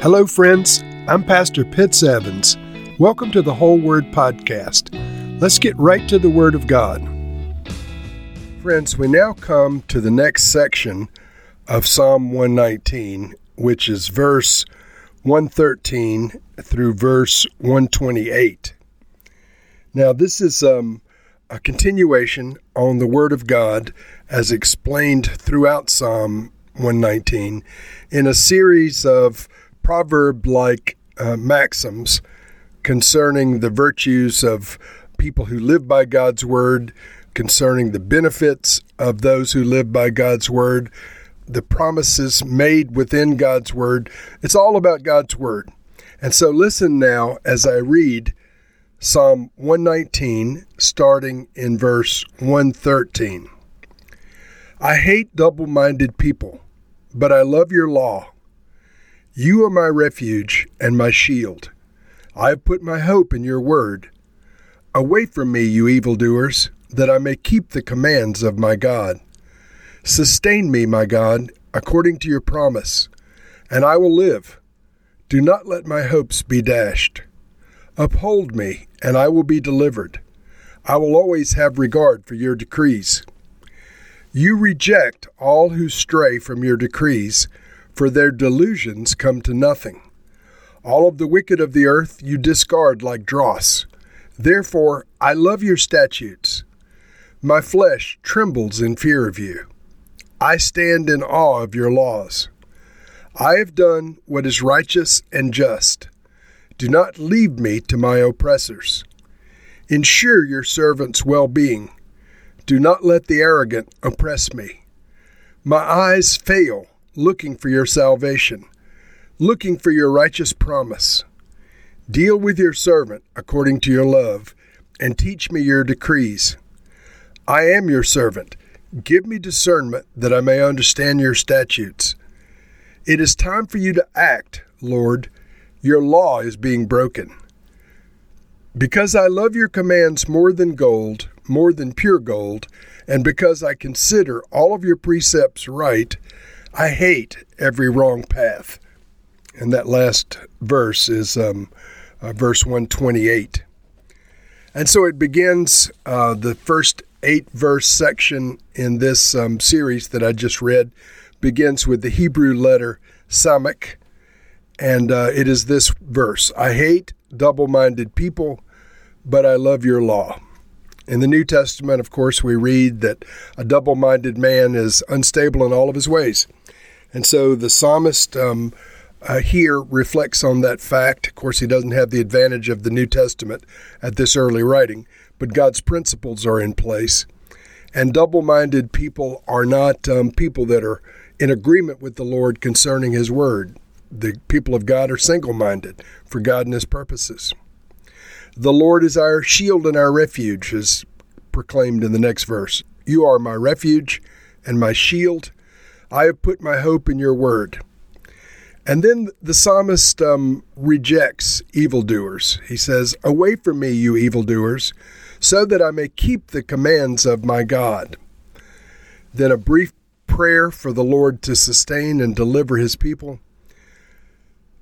Hello, friends. I'm Pastor Pitts Evans. Welcome to the Whole Word Podcast. Let's get right to the Word of God. Friends, we now come to the next section of Psalm 119, which is verse 113 through verse 128. Now, this is um, a continuation on the Word of God as explained throughout Psalm 119 in a series of proverb like uh, maxims concerning the virtues of people who live by God's Word, concerning the benefits of those who live by God's Word, the promises made within God's Word. It's all about God's Word. And so listen now as I read Psalm 119, starting in verse 113. I hate double minded people but I love your law. You are my refuge and my shield. I have put my hope in your word. Away from me, you evildoers, that I may keep the commands of my God. Sustain me, my God, according to your promise, and I will live. Do not let my hopes be dashed. Uphold me, and I will be delivered. I will always have regard for your decrees. You reject all who stray from your decrees, for their delusions come to nothing. All of the wicked of the earth you discard like dross. Therefore, I love your statutes. My flesh trembles in fear of you. I stand in awe of your laws. I have done what is righteous and just. Do not leave me to my oppressors. Ensure your servant's well being do not let the arrogant oppress me. My eyes fail looking for your salvation, looking for your righteous promise. Deal with your servant according to your love, and teach me your decrees. I am your servant. Give me discernment that I may understand your statutes. It is time for you to act, Lord. Your law is being broken. Because I love your commands more than gold, more than pure gold, and because I consider all of your precepts right, I hate every wrong path. And that last verse is um, uh, verse 128. And so it begins uh, the first eight verse section in this um, series that I just read begins with the Hebrew letter Samech, and uh, it is this verse I hate double minded people, but I love your law. In the New Testament, of course, we read that a double minded man is unstable in all of his ways. And so the psalmist um, uh, here reflects on that fact. Of course, he doesn't have the advantage of the New Testament at this early writing, but God's principles are in place. And double minded people are not um, people that are in agreement with the Lord concerning His Word. The people of God are single minded for God and His purposes. The Lord is our shield and our refuge, is proclaimed in the next verse. You are my refuge and my shield. I have put my hope in your word. And then the psalmist um, rejects evildoers. He says, Away from me, you evildoers, so that I may keep the commands of my God. Then a brief prayer for the Lord to sustain and deliver his people.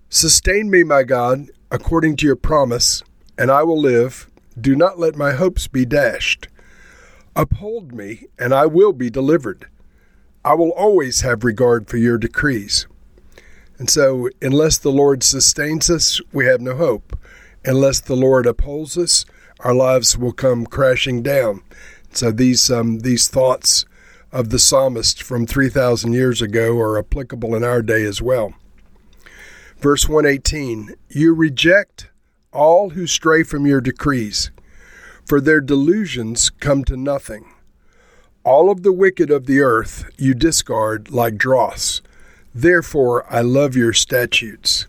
Sustain me, my God, according to your promise and I will live. Do not let my hopes be dashed. Uphold me, and I will be delivered. I will always have regard for your decrees. And so, unless the Lord sustains us, we have no hope. Unless the Lord upholds us, our lives will come crashing down. So these um, these thoughts of the psalmist from 3,000 years ago are applicable in our day as well. Verse 118 You reject all who stray from your decrees, for their delusions come to nothing. All of the wicked of the earth you discard like dross. Therefore, I love your statutes.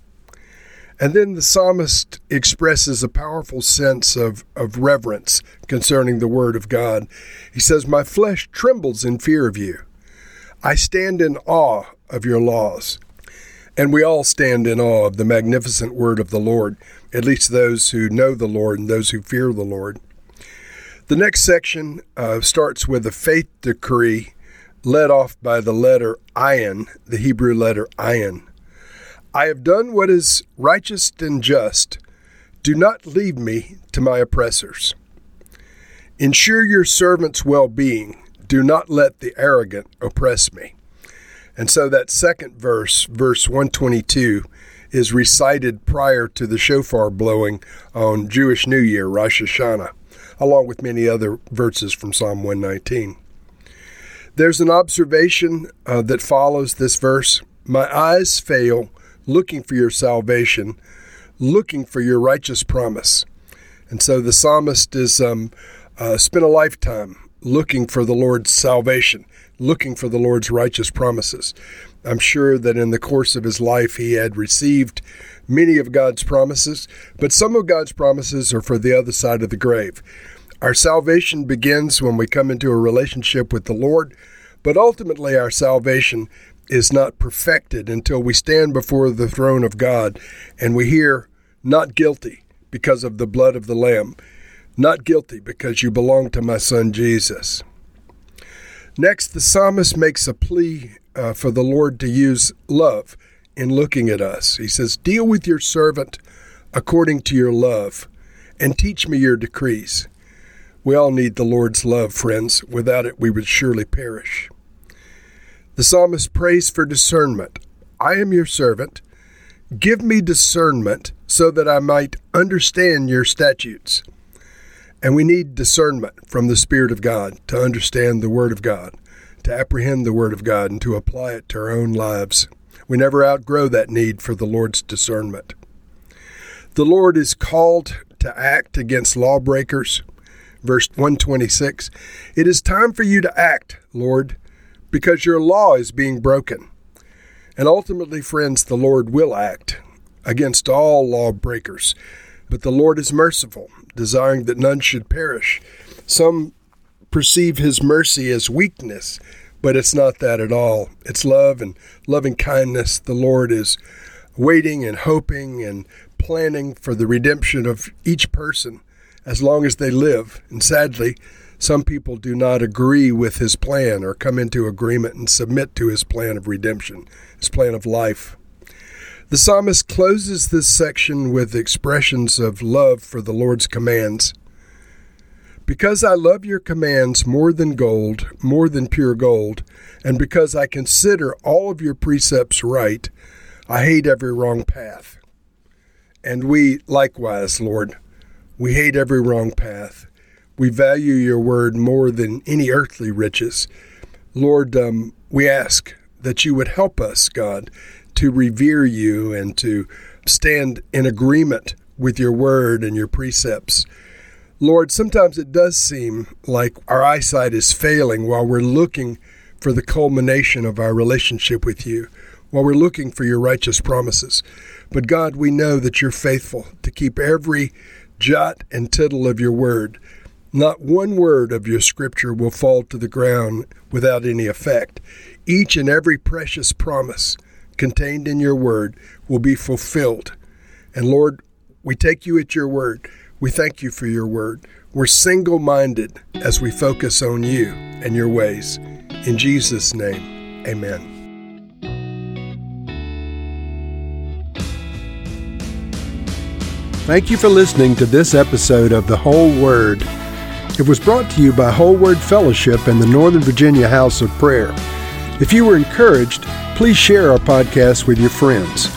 And then the psalmist expresses a powerful sense of, of reverence concerning the Word of God. He says, My flesh trembles in fear of you. I stand in awe of your laws. And we all stand in awe of the magnificent word of the Lord, at least those who know the Lord and those who fear the Lord. The next section uh, starts with a faith decree led off by the letter ayin, the Hebrew letter ayin. I have done what is righteous and just. Do not leave me to my oppressors. Ensure your servant's well being. Do not let the arrogant oppress me. And so that second verse, verse 122, is recited prior to the shofar blowing on Jewish New Year, Rosh Hashanah, along with many other verses from Psalm 119. There's an observation uh, that follows this verse My eyes fail looking for your salvation, looking for your righteous promise. And so the psalmist is um, uh, spent a lifetime looking for the Lord's salvation, looking for the Lord's righteous promises. I'm sure that in the course of his life he had received many of God's promises, but some of God's promises are for the other side of the grave. Our salvation begins when we come into a relationship with the Lord, but ultimately our salvation is not perfected until we stand before the throne of God and we hear, Not guilty because of the blood of the Lamb, not guilty because you belong to my son Jesus. Next, the psalmist makes a plea uh, for the Lord to use love in looking at us. He says, Deal with your servant according to your love, and teach me your decrees. We all need the Lord's love, friends. Without it, we would surely perish. The psalmist prays for discernment. I am your servant. Give me discernment so that I might understand your statutes. And we need discernment from the Spirit of God to understand the Word of God, to apprehend the Word of God, and to apply it to our own lives. We never outgrow that need for the Lord's discernment. The Lord is called to act against lawbreakers. Verse 126 It is time for you to act, Lord because your law is being broken. And ultimately, friends, the Lord will act against all lawbreakers. But the Lord is merciful, desiring that none should perish. Some perceive his mercy as weakness, but it's not that at all. It's love and loving kindness. The Lord is waiting and hoping and planning for the redemption of each person as long as they live. And sadly, some people do not agree with his plan or come into agreement and submit to his plan of redemption, his plan of life. The psalmist closes this section with expressions of love for the Lord's commands. Because I love your commands more than gold, more than pure gold, and because I consider all of your precepts right, I hate every wrong path. And we likewise, Lord, we hate every wrong path. We value your word more than any earthly riches. Lord, um, we ask that you would help us, God, to revere you and to stand in agreement with your word and your precepts. Lord, sometimes it does seem like our eyesight is failing while we're looking for the culmination of our relationship with you, while we're looking for your righteous promises. But God, we know that you're faithful to keep every jot and tittle of your word. Not one word of your scripture will fall to the ground without any effect. Each and every precious promise contained in your word will be fulfilled. And Lord, we take you at your word. We thank you for your word. We're single minded as we focus on you and your ways. In Jesus' name, amen. Thank you for listening to this episode of The Whole Word. It was brought to you by Whole Word Fellowship and the Northern Virginia House of Prayer. If you were encouraged, please share our podcast with your friends.